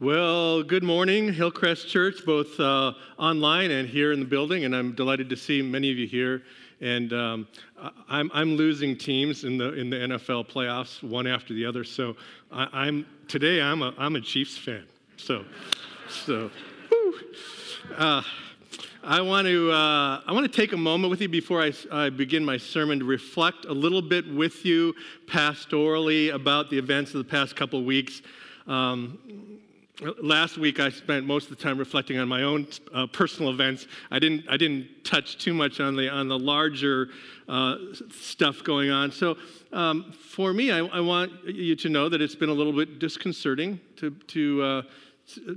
Well, good morning, Hillcrest Church, both uh, online and here in the building, and I'm delighted to see many of you here. And um, I'm, I'm losing teams in the in the NFL playoffs one after the other. So I, am today I'm a I'm a Chiefs fan. So so. Uh, I want to uh, I want to take a moment with you before I, I, begin my sermon to reflect a little bit with you pastorally about the events of the past couple of weeks. Um, last week I spent most of the time reflecting on my own uh, personal events. I didn't, I didn't touch too much on the, on the larger uh, stuff going on. So um, for me, I, I, want you to know that it's been a little bit disconcerting to, to, uh,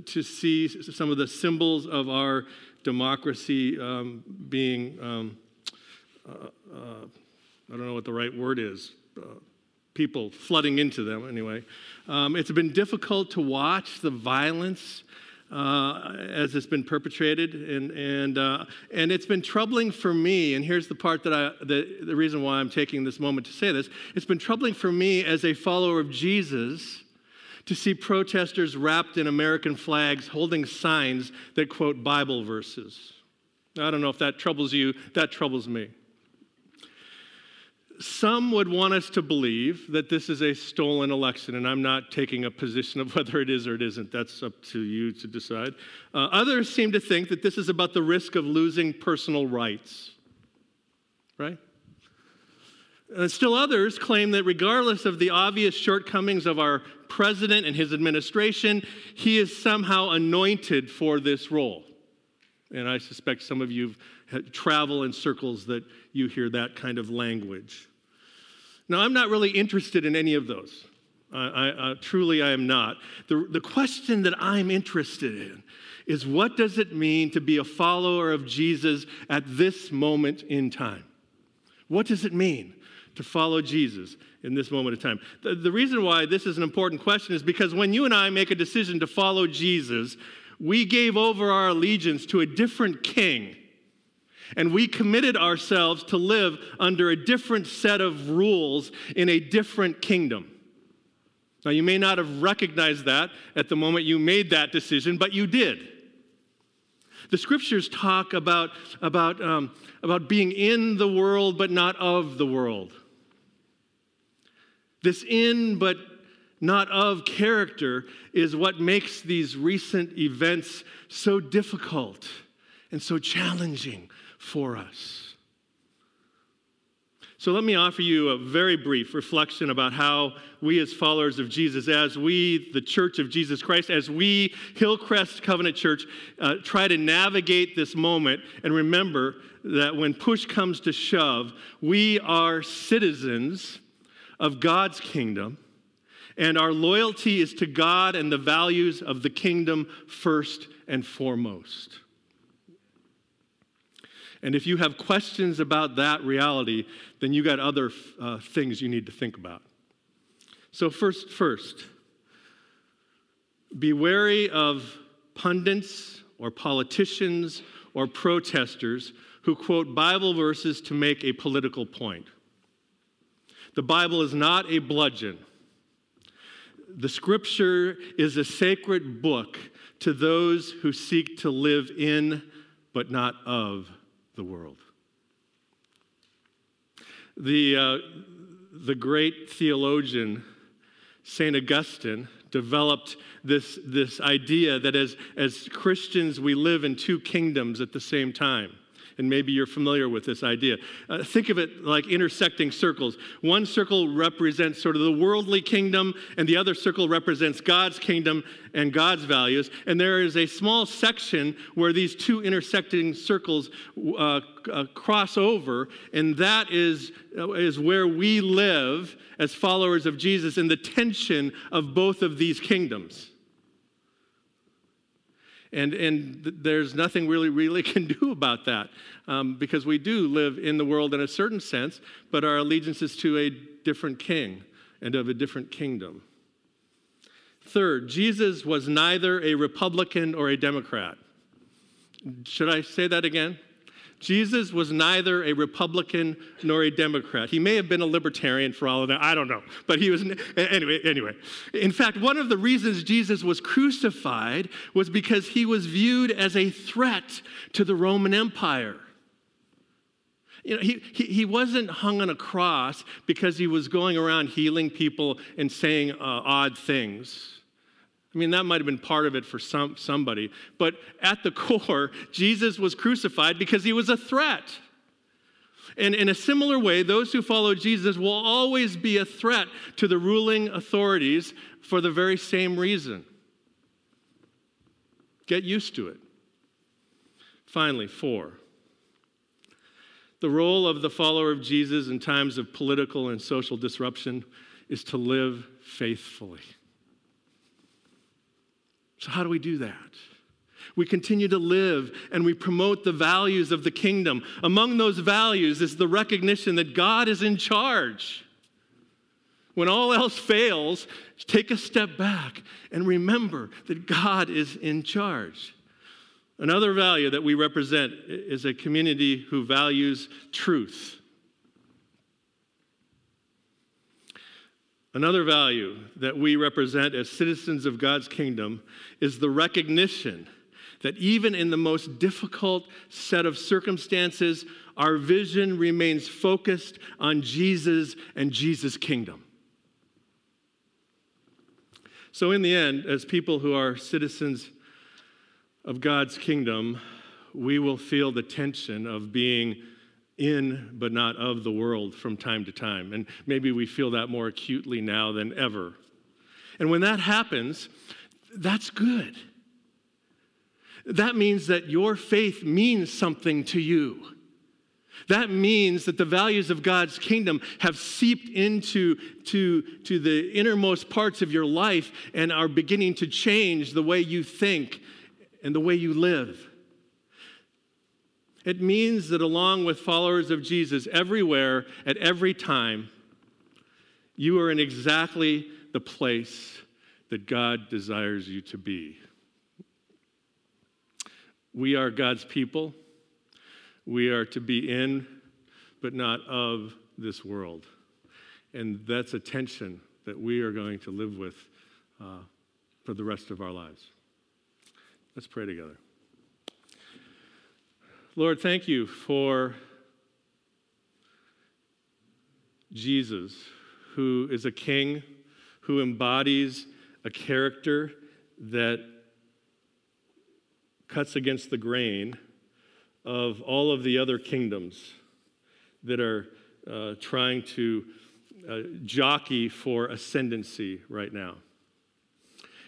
to see some of the symbols of our democracy um, being, um, uh, uh, I don't know what the right word is, uh, people flooding into them anyway. Um, it's been difficult to watch the violence uh, as it's been perpetrated, and and uh, and it's been troubling for me. And here's the part that I the, the reason why I'm taking this moment to say this. It's been troubling for me as a follower of Jesus to see protesters wrapped in American flags holding signs that quote Bible verses. I don't know if that troubles you. That troubles me some would want us to believe that this is a stolen election, and I'm not taking a position of whether it is or it isn't. That's up to you to decide. Uh, others seem to think that this is about the risk of losing personal rights, right? And still others claim that regardless of the obvious shortcomings of our president and his administration, he is somehow anointed for this role. And I suspect some of you travel in circles that you hear that kind of language. Now, I'm not really interested in any of those. I, I, truly, I am not. The, the question that I'm interested in is what does it mean to be a follower of Jesus at this moment in time? What does it mean to follow Jesus in this moment of time? The, the reason why this is an important question is because when you and I make a decision to follow Jesus, we gave over our allegiance to a different king and we committed ourselves to live under a different set of rules in a different kingdom. Now, you may not have recognized that at the moment you made that decision, but you did. The scriptures talk about, about, um, about being in the world, but not of the world. This in, but not of character is what makes these recent events so difficult and so challenging for us. So, let me offer you a very brief reflection about how we, as followers of Jesus, as we, the Church of Jesus Christ, as we, Hillcrest Covenant Church, uh, try to navigate this moment and remember that when push comes to shove, we are citizens of God's kingdom, and our loyalty is to God and the values of the kingdom first and foremost. And if you have questions about that reality, then you got other uh, things you need to think about. So, first, first, be wary of pundits or politicians or protesters who quote Bible verses to make a political point. The Bible is not a bludgeon. The scripture is a sacred book to those who seek to live in but not of the world. The, uh, the great theologian, St. Augustine, developed this, this idea that as, as Christians, we live in two kingdoms at the same time and maybe you're familiar with this idea. Uh, think of it like intersecting circles. One circle represents sort of the worldly kingdom, and the other circle represents God's kingdom and God's values. And there is a small section where these two intersecting circles uh, uh, cross over, and that is, uh, is where we live as followers of Jesus in the tension of both of these kingdoms. And, and there's nothing really, really can do about that um, because we do live in the world in a certain sense, but our allegiance is to a different king and of a different kingdom. Third, Jesus was neither a Republican or a Democrat. Should I say that again? Jesus was neither a Republican nor a Democrat. He may have been a libertarian for all of that. I don't know. But he was, anyway, anyway. In fact, one of the reasons Jesus was crucified was because he was viewed as a threat to the Roman Empire. You know, he, he, he wasn't hung on a cross because he was going around healing people and saying uh, odd things. I mean, that might have been part of it for some, somebody. But at the core, Jesus was crucified because he was a threat. And in a similar way, those who follow Jesus will always be a threat to the ruling authorities for the very same reason. Get used to it. Finally, four. The role of the follower of Jesus in times of political and social disruption is to live faithfully. So, how do we do that? We continue to live and we promote the values of the kingdom. Among those values is the recognition that God is in charge. When all else fails, take a step back and remember that God is in charge. Another value that we represent is a community who values truth. Another value that we represent as citizens of God's kingdom is the recognition that even in the most difficult set of circumstances, our vision remains focused on Jesus and Jesus' kingdom. So, in the end, as people who are citizens of God's kingdom, we will feel the tension of being in but not of the world from time to time. And maybe we feel that more acutely now than ever. And when that happens, that's good. That means that your faith means something to you. That means that the values of God's kingdom have seeped into to, to the innermost parts of your life and are beginning to change the way you think and the way you live. It means that along with followers of Jesus everywhere, at every time, you are in exactly the place that God desires you to be. We are God's people. We are to be in, but not of this world. And that's a tension that we are going to live with uh, for the rest of our lives. Let's pray together. Lord, thank you for Jesus, who is a king, who embodies a character that cuts against the grain of all of the other kingdoms that are uh, trying to uh, jockey for ascendancy right now.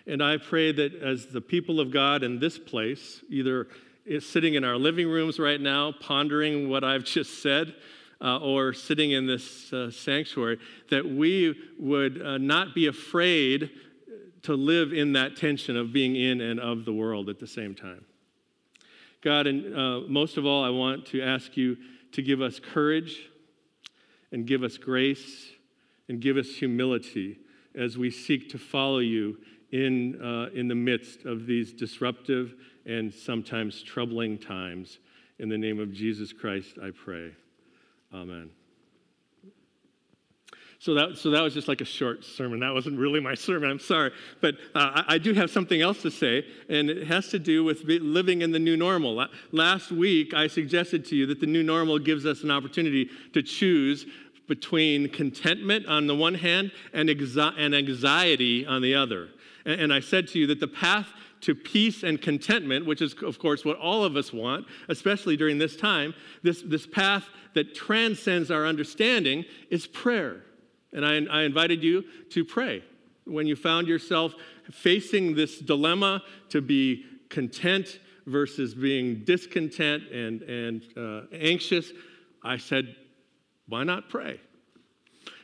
And I pray that as the people of God in this place, either is sitting in our living rooms right now, pondering what I've just said, uh, or sitting in this uh, sanctuary, that we would uh, not be afraid to live in that tension of being in and of the world at the same time. God, and uh, most of all, I want to ask you to give us courage and give us grace and give us humility as we seek to follow you in, uh, in the midst of these disruptive and sometimes troubling times. In the name of Jesus Christ, I pray. Amen. So that, so that was just like a short sermon. That wasn't really my sermon. I'm sorry. But uh, I, I, do have something else to say, and it has to do with living in the new normal. Last week, I suggested to you that the new normal gives us an opportunity to choose between contentment on the one hand and, exi- and anxiety on the other. And, I said to you that the path to peace and contentment, which is, of course, what all of us want, especially during this time, this, this path that transcends our understanding is prayer. And I, I invited you to pray. When you found yourself facing this dilemma to be content versus being discontent and, and uh, anxious, I said, why not pray?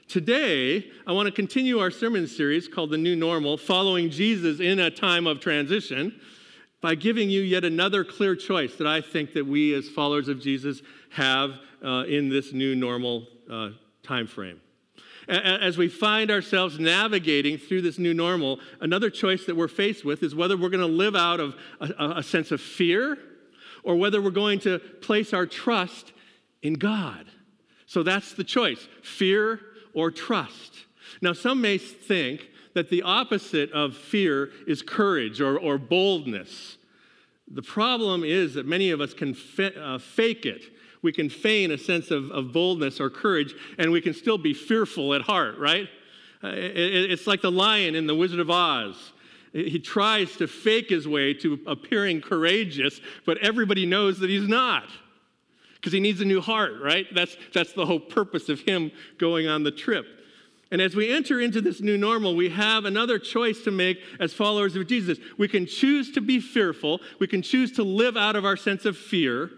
Today, I want to continue our sermon series called The New Normal, following Jesus in a time of transition, by giving you yet another clear choice that I think that we as followers of Jesus have uh, in this new normal uh, time frame. As we find ourselves navigating through this new normal, another choice that we're faced with is whether we're going to live out of a, a sense of fear or whether we're going to place our trust in God. So that's the choice fear or trust. Now, some may think that the opposite of fear is courage or, or boldness. The problem is that many of us can fa- uh, fake it. We can feign a sense of, of boldness or courage, and we can still be fearful at heart, right? Uh, it, it's like the lion in The Wizard of Oz. He tries to fake his way to appearing courageous, but everybody knows that he's not because he needs a new heart, right? That's, that's the whole purpose of him going on the trip. And as we enter into this new normal, we have another choice to make as followers of Jesus. We can choose to be fearful, we can choose to live out of our sense of fear,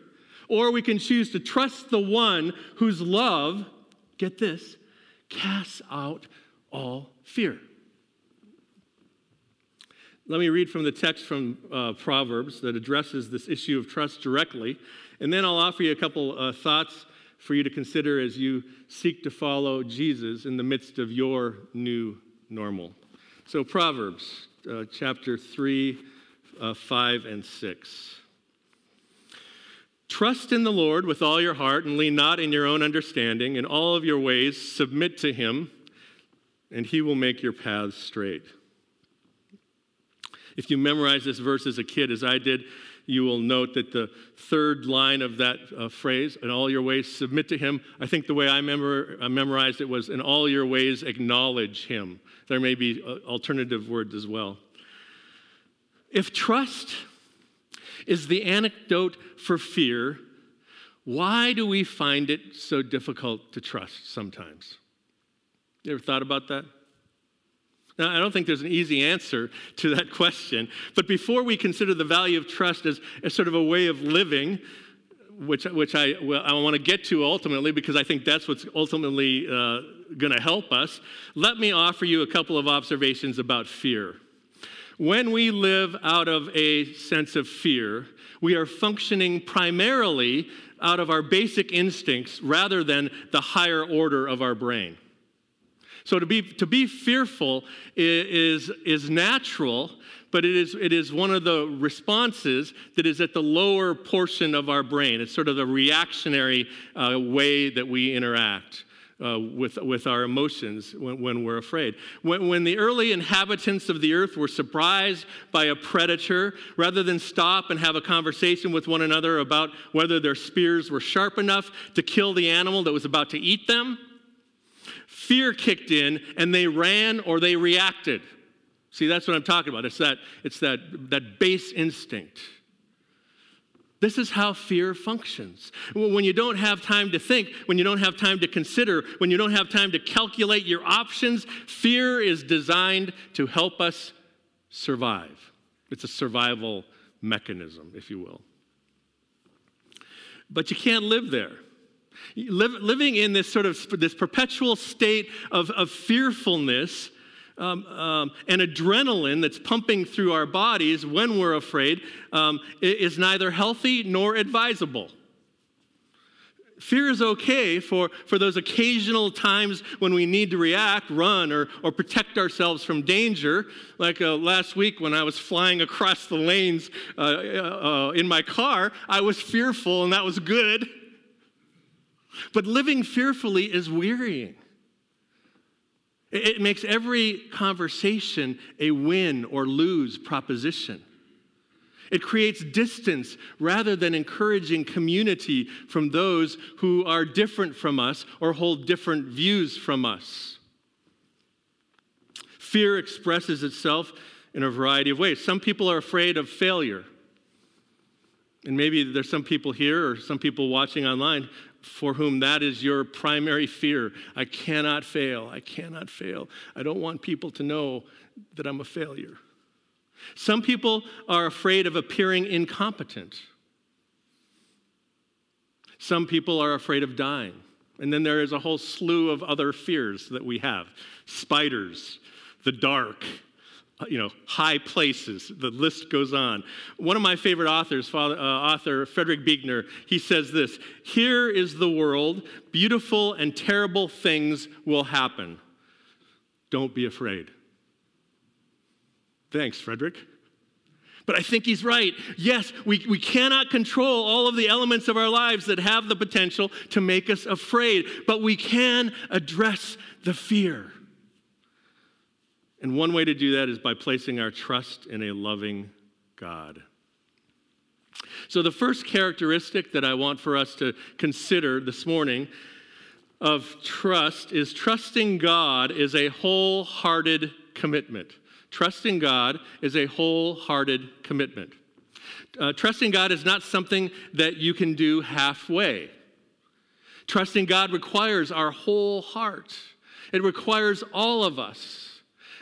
or we can choose to trust the one whose love, get this, casts out all fear. Let me read from the text from uh, Proverbs that addresses this issue of trust directly, and then I'll offer you a couple uh, thoughts for you to consider as you seek to follow Jesus in the midst of your new normal. So, Proverbs uh, chapter 3, uh, 5, and 6. Trust in the Lord with all your heart and lean not in your own understanding. In all of your ways, submit to him, and he will make your paths straight. If you memorize this verse as a kid, as I did, you will note that the third line of that uh, phrase, in all your ways, submit to him. I think the way I, I memorized it was, in all your ways, acknowledge him. There may be uh, alternative words as well. If trust is the antidote for fear, why do we find it so difficult to trust sometimes? You ever thought about that? Now, I don't think there's an easy answer to that question, but before we consider the value of trust as, as sort of a way of living, which, which I, well, I want to get to ultimately because I think that's what's ultimately uh, going to help us, let me offer you a couple of observations about fear. When we live out of a sense of fear, we are functioning primarily out of our basic instincts rather than the higher order of our brain. So to be, to be fearful is, is natural, but it is, it is one of the responses that is at the lower portion of our brain. It's sort of the reactionary uh, way that we interact. Uh, with, with our emotions when, when we're afraid. When, when the early inhabitants of the earth were surprised by a predator, rather than stop and have a conversation with one another about whether their spears were sharp enough to kill the animal that was about to eat them, fear kicked in and they ran or they reacted. See, that's what I'm talking about. It's that, it's that, that base instinct. This is how fear functions. When you don't have time to think, when you don't have time to consider, when you don't have time to calculate your options, fear is designed to help us survive. It's a survival mechanism, if you will. But you can't live there living in this sort of this perpetual state of, of fearfulness um, um, and adrenaline that's pumping through our bodies when we're afraid um, is neither healthy nor advisable. Fear is okay for, for those occasional times when we need to react, run, or, or protect ourselves from danger. Like uh, last week when I was flying across the lanes uh, uh, in my car, I was fearful, and that was good. But living fearfully is wearying. It makes every conversation a win or lose proposition. It creates distance rather than encouraging community from those who are different from us or hold different views from us. Fear expresses itself in a variety of ways. Some people are afraid of failure. And maybe there's some people here or some people watching online for whom that is your primary fear. I cannot fail. I cannot fail. I don't want people to know that I'm a failure. Some people are afraid of appearing incompetent. Some people are afraid of dying. And then there is a whole slew of other fears that we have spiders, the dark, you know, high places. The list goes on. One of my favorite authors, father, uh, author Frederick Buechner, he says this Here is the world, beautiful and terrible things will happen. Don't be afraid. Thanks, Frederick. But I think he's right. Yes, we, we cannot control all of the elements of our lives that have the potential to make us afraid, but we can address the fear. And one way to do that is by placing our trust in a loving God. So, the first characteristic that I want for us to consider this morning of trust is trusting God is a wholehearted commitment. Trusting God is a wholehearted commitment. Uh, trusting God is not something that you can do halfway. Trusting God requires our whole heart, it requires all of us.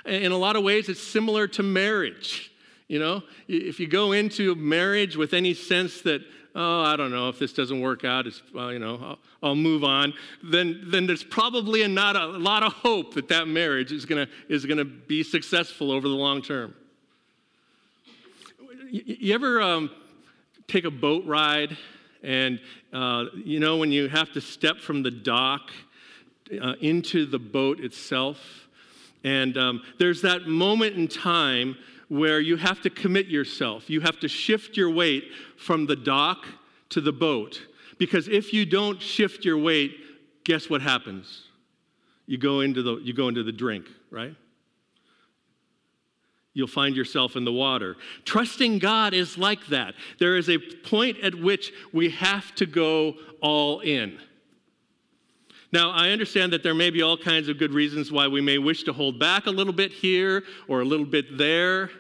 In a lot of ways, it's similar to marriage. You know, if you go into marriage with any sense that, oh, I don't know if this doesn't work out, it's, well, you know, I'll, I'll, move on, then, then there's probably a, not a, a lot of hope that that marriage is going to is gonna be successful over the long term. You, you ever um, take a boat ride and, uh, you know, when you have to step from the dock uh, into the boat itself, and um, there's that moment in time where you have to commit yourself. You have to shift your weight from the dock to the boat. Because if you don't shift your weight, guess what happens? You go into the, you go into the drink, right? You'll find yourself in the water. Trusting God is like that. There is a point at which we have to go all in. Now, I understand that there may be all kinds of good reasons why we may wish to hold back a little bit here or a little bit there.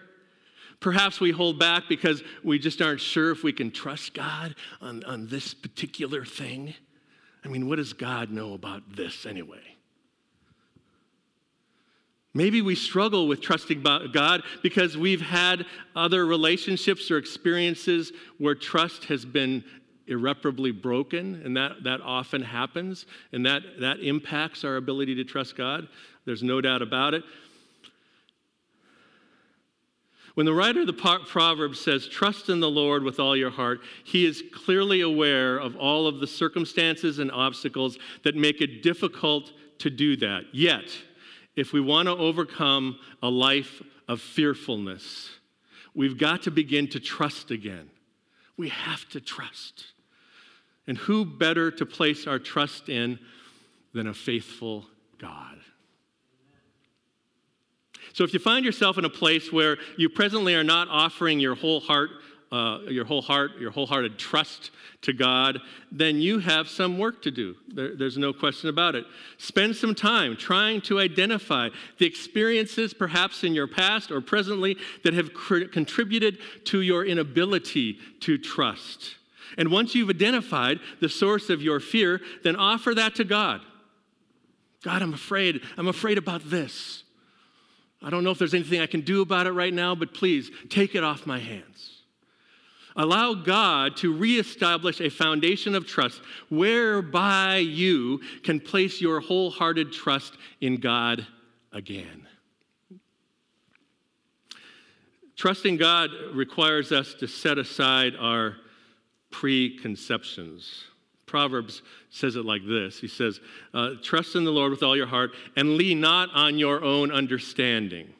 Perhaps we hold back because we just aren't sure if we can trust God on, on this particular thing. I mean, what does God know about this anyway? Maybe we struggle with trusting God because we've had other relationships or experiences where trust has been irreparably broken, and that, that often happens, and that, that impacts our ability to trust God. There's no doubt about it. When the writer of the Proverbs says, Trust in the Lord with all your heart, he is clearly aware of all of the circumstances and obstacles that make it difficult to do that. Yet, if we want to overcome a life of fearfulness, we've got to begin to trust again. We have to trust. And who better to place our trust in than a faithful God? So if you find yourself in a place where you presently are not offering your whole heart, uh, your whole heart, your wholehearted trust to God, then you have some work to do. There, there's no question about it. Spend some time trying to identify the experiences, perhaps in your past or presently, that have cr- contributed to your inability to trust. And once you've identified the source of your fear, then offer that to God. God, I'm afraid. I'm afraid about this. I don't know if there's anything I can do about it right now, but please take it off my hands. Allow God to reestablish a foundation of trust whereby you can place your wholehearted trust in God again. Trusting God requires us to set aside our preconceptions. Proverbs says it like this He says, uh, Trust in the Lord with all your heart and lean not on your own understanding.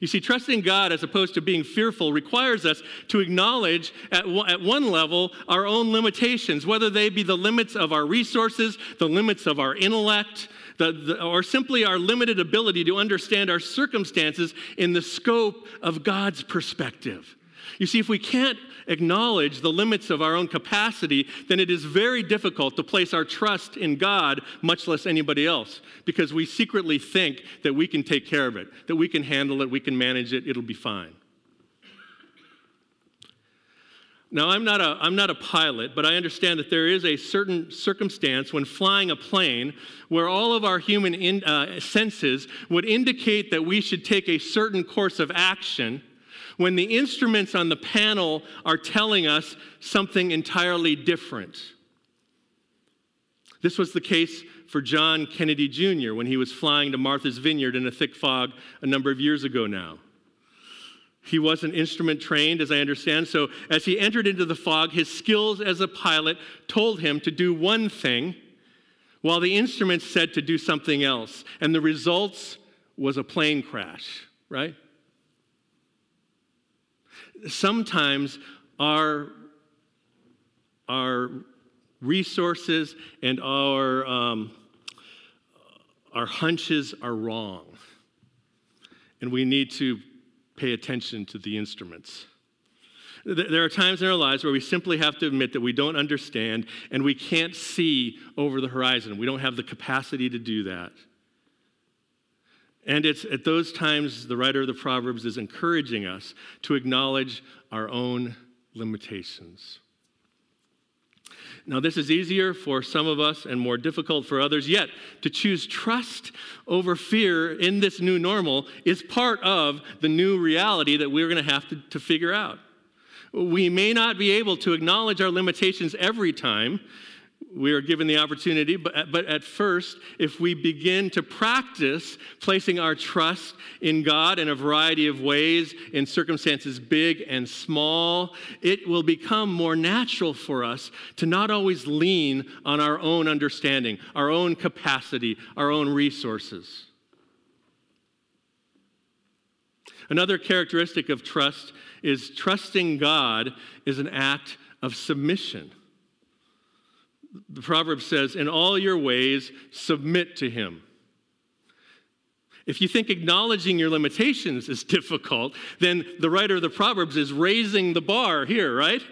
You see, trusting God as opposed to being fearful requires us to acknowledge at, at one level our own limitations, whether they be the limits of our resources, the limits of our intellect, the, the, or simply our limited ability to understand our circumstances in the scope of God's perspective. You see, if we can't acknowledge the limits of our own capacity, then it is very difficult to place our trust in God, much less anybody else, because we secretly think that we can take care of it, that we can handle it, we can manage it, it'll be fine. Now, I'm not, a, I'm not a pilot, but I understand that there is a certain circumstance when flying a plane where all of our human in, uh, senses would indicate that we should take a certain course of action when the instruments on the panel are telling us something entirely different. This was the case for John Kennedy Jr. when he was flying to Martha's Vineyard in a thick fog a number of years ago now. He wasn't instrument trained, as I understand, so as he entered into the fog, his skills as a pilot told him to do one thing, while the instruments said to do something else. And the results was a plane crash, right? Sometimes our, our resources and our, um, our hunches are wrong. And we need to pay attention to the instruments. There are times in our lives where we simply have to admit that we don't understand and we can't see over the horizon. We don't have the capacity to do that. And it's at those times the writer of the Proverbs is encouraging us to acknowledge our own limitations. Now, this is easier for some of us and more difficult for others, yet to choose trust over fear in this new normal is part of the new reality that we're going to have to figure out. We may not be able to acknowledge our limitations every time, we are given the opportunity, but, but at first, if we begin to practice placing our trust in God in a variety of ways, in circumstances big and small, it will become more natural for us to not always lean on our own understanding, our own capacity, our own resources. Another characteristic of trust is trusting God is an act of submission. The proverb says, In all your ways, submit to him. If you think acknowledging your limitations is difficult, then the writer of the Proverbs is raising the bar here, right?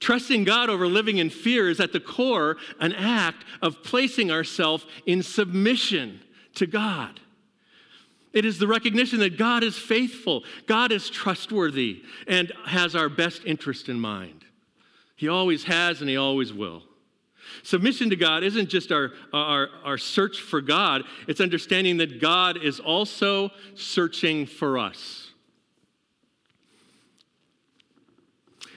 Trusting God over living in fear is at the core an act of placing ourselves in submission to God. It is the recognition that God is faithful, God is trustworthy, and has our best interest in mind. He always has and He always will. Submission to God isn't just our, our, our search for God, it's understanding that God is also searching for us.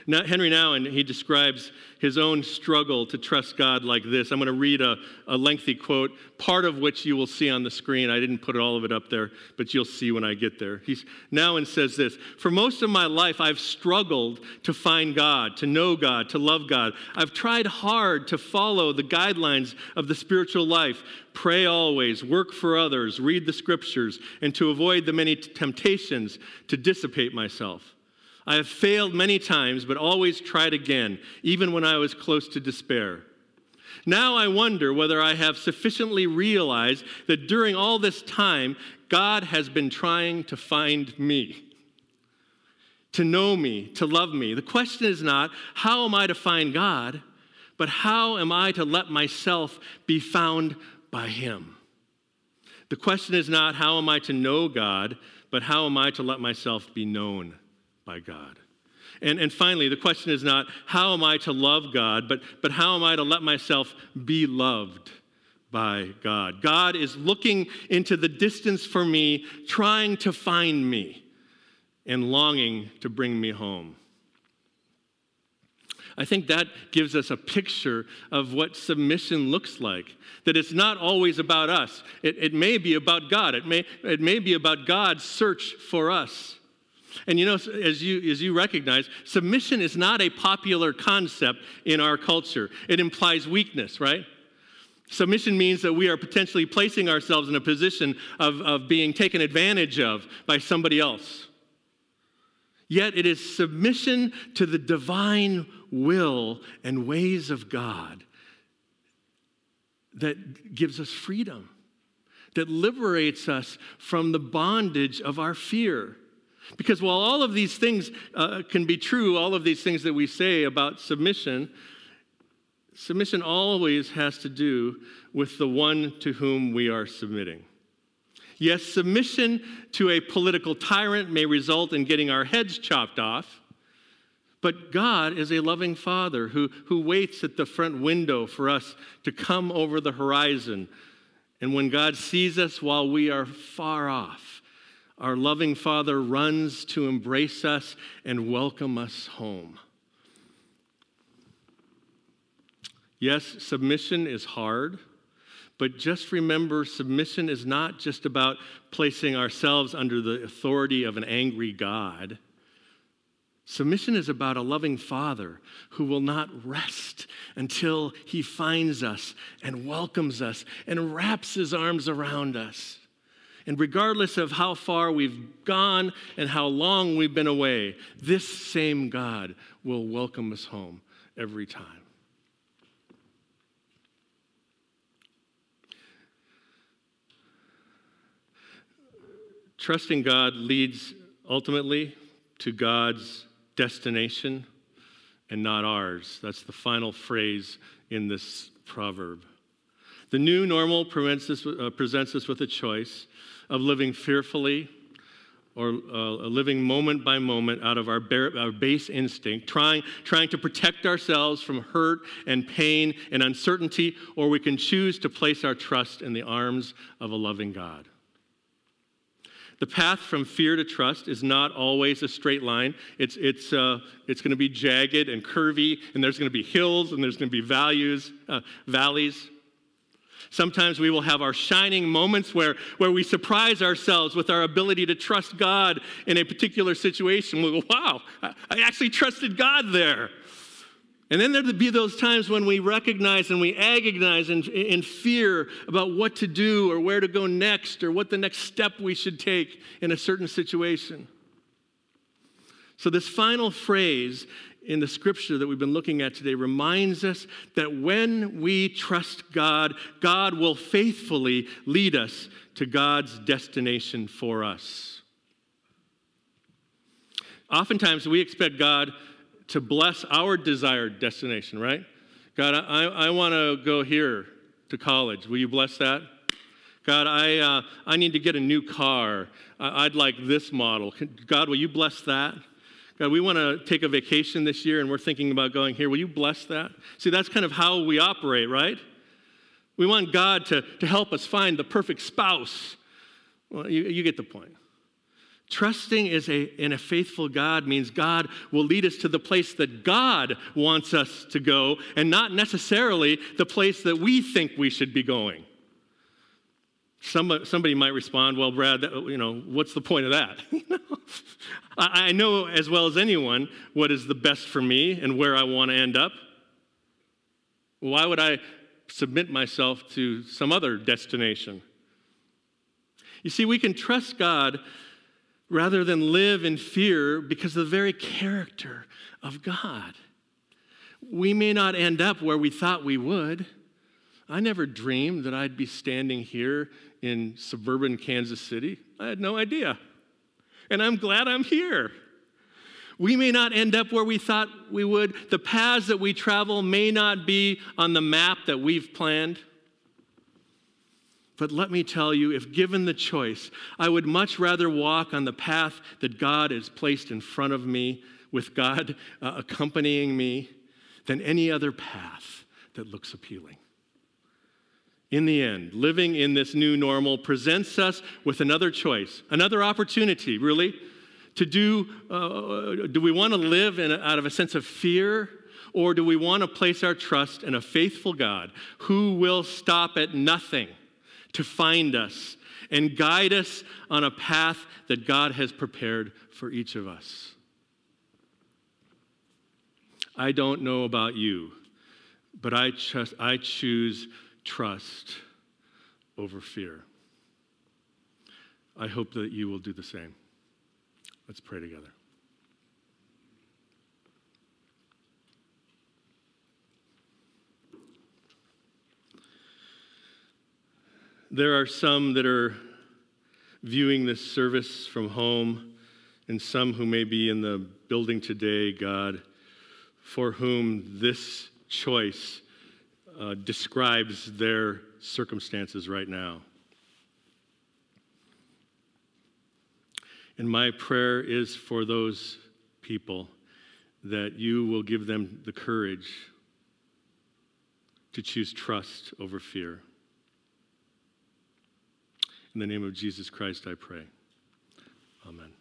Now, Henry Nouwen, he describes his own struggle to trust God like this. I'm going to read a, a lengthy quote, part of which you will see on the screen. I didn't put all of it up there, but you'll see when I get there. He's Nouwen says this For most of my life, I've struggled to find God, to know God, to love God. I've tried hard to follow the guidelines of the spiritual life pray always, work for others, read the scriptures, and to avoid the many temptations to dissipate myself. I have failed many times, but always tried again, even when I was close to despair. Now I wonder whether I have sufficiently realized that during all this time, God has been trying to find me, to know me, to love me. The question is not, how am I to find God, but how am I to let myself be found by Him? The question is not, how am I to know God, but how am I to let myself be known by God. And, and finally, the question is not how am I to love God, but, but how am I to let myself be loved by God? God is looking into the distance for me, trying to find me, and longing to bring me home. I think that gives us a picture of what submission looks like. That it's not always about us. It, it may be about God. It may, it may be about God's search for us. And you know, as you, as you recognize, submission is not a popular concept in our culture. It implies weakness, right? Submission means that we are potentially placing ourselves in a position of, of being taken advantage of by somebody else. Yet it is submission to the divine will and ways of God that gives us freedom, that liberates us from the bondage of our fear. Because while all of these things uh, can be true, all of these things that we say about submission, submission always has to do with the one to whom we are submitting. Yes, submission to a political tyrant may result in getting our heads chopped off, but God is a loving Father who, who waits at the front window for us to come over the horizon. And when God sees us while we are far off, our loving Father runs to embrace us and welcome us home. Yes, submission is hard, but just remember submission is not just about placing ourselves under the authority of an angry God. Submission is about a loving Father who will not rest until he finds us and welcomes us and wraps his arms around us. And regardless of how far we've gone and how long we've been away, this same God will welcome us home every time. Trusting God leads ultimately to God's destination and not ours. That's the final phrase in this proverb. The new normal presents us, uh, presents us with a choice of living fearfully or uh, living moment by moment out of our, bare, our base instinct, trying, trying to protect ourselves from hurt and pain and uncertainty, or we can choose to place our trust in the arms of a loving God. The path from fear to trust is not always a straight line. It's, it's, uh, it's going to be jagged and curvy, and there's going to be hills, and there's going to be values, uh, valleys. Sometimes we will have our shining moments where, where we surprise ourselves with our ability to trust God in a particular situation. We'll go, wow, I actually trusted God there. And then there'd be those times when we recognize and we agonize in, in fear about what to do or where to go next or what the next step we should take in a certain situation. So, this final phrase in the scripture that we've been looking at today reminds us that when we trust God, God will faithfully lead us to God's destination for us. Oftentimes, we expect God to bless our desired destination, right? God, I, I want to go here to college. Will you bless that? God, I, uh, I need to get a new car. I'd like this model. God, will you bless that? God, we want to take a vacation this year and we're thinking about going here. Will you bless that? See, that's kind of how we operate, right? We want God to, to help us find the perfect spouse. Well, you, you get the point. Trusting is a, in a faithful God means God will lead us to the place that God wants us to go and not necessarily the place that we think we should be going. Somebody, somebody might respond, well, Brad, that, you know, what's the point of that? I, I know as well as anyone what is the best for me and where I want to end up. Why would I submit myself to some other destination? You see, we can trust God rather than live in fear because of the very character of God. We may not end up where we thought we would. I never dreamed that I'd be standing here in suburban Kansas City. I had no idea. And I'm glad I'm here. We may not end up where we thought we would. The paths that we travel may not be on the map that we've planned. But let me tell you, if given the choice, I would much rather walk on the path that God has placed in front of me, with God uh, accompanying me, than any other path that looks appealing. In the end, living in this new normal presents us with another choice, another opportunity, really, to do uh, do we want to live a, out of a sense of fear? Or do we want to place our trust in a faithful God who will stop at nothing to find us and guide us on a path that God has prepared for each of us. I don't know about you, but I, trust, I choose trust over fear. I hope that you will do the same. Let's pray together. There are some that are viewing this service from home, and some who may be in the building today, God, for whom this choice uh, describes their circumstances right now. And my prayer is for those people that you will give them the courage to choose trust over fear. In the name of Jesus Christ, I pray. Amen.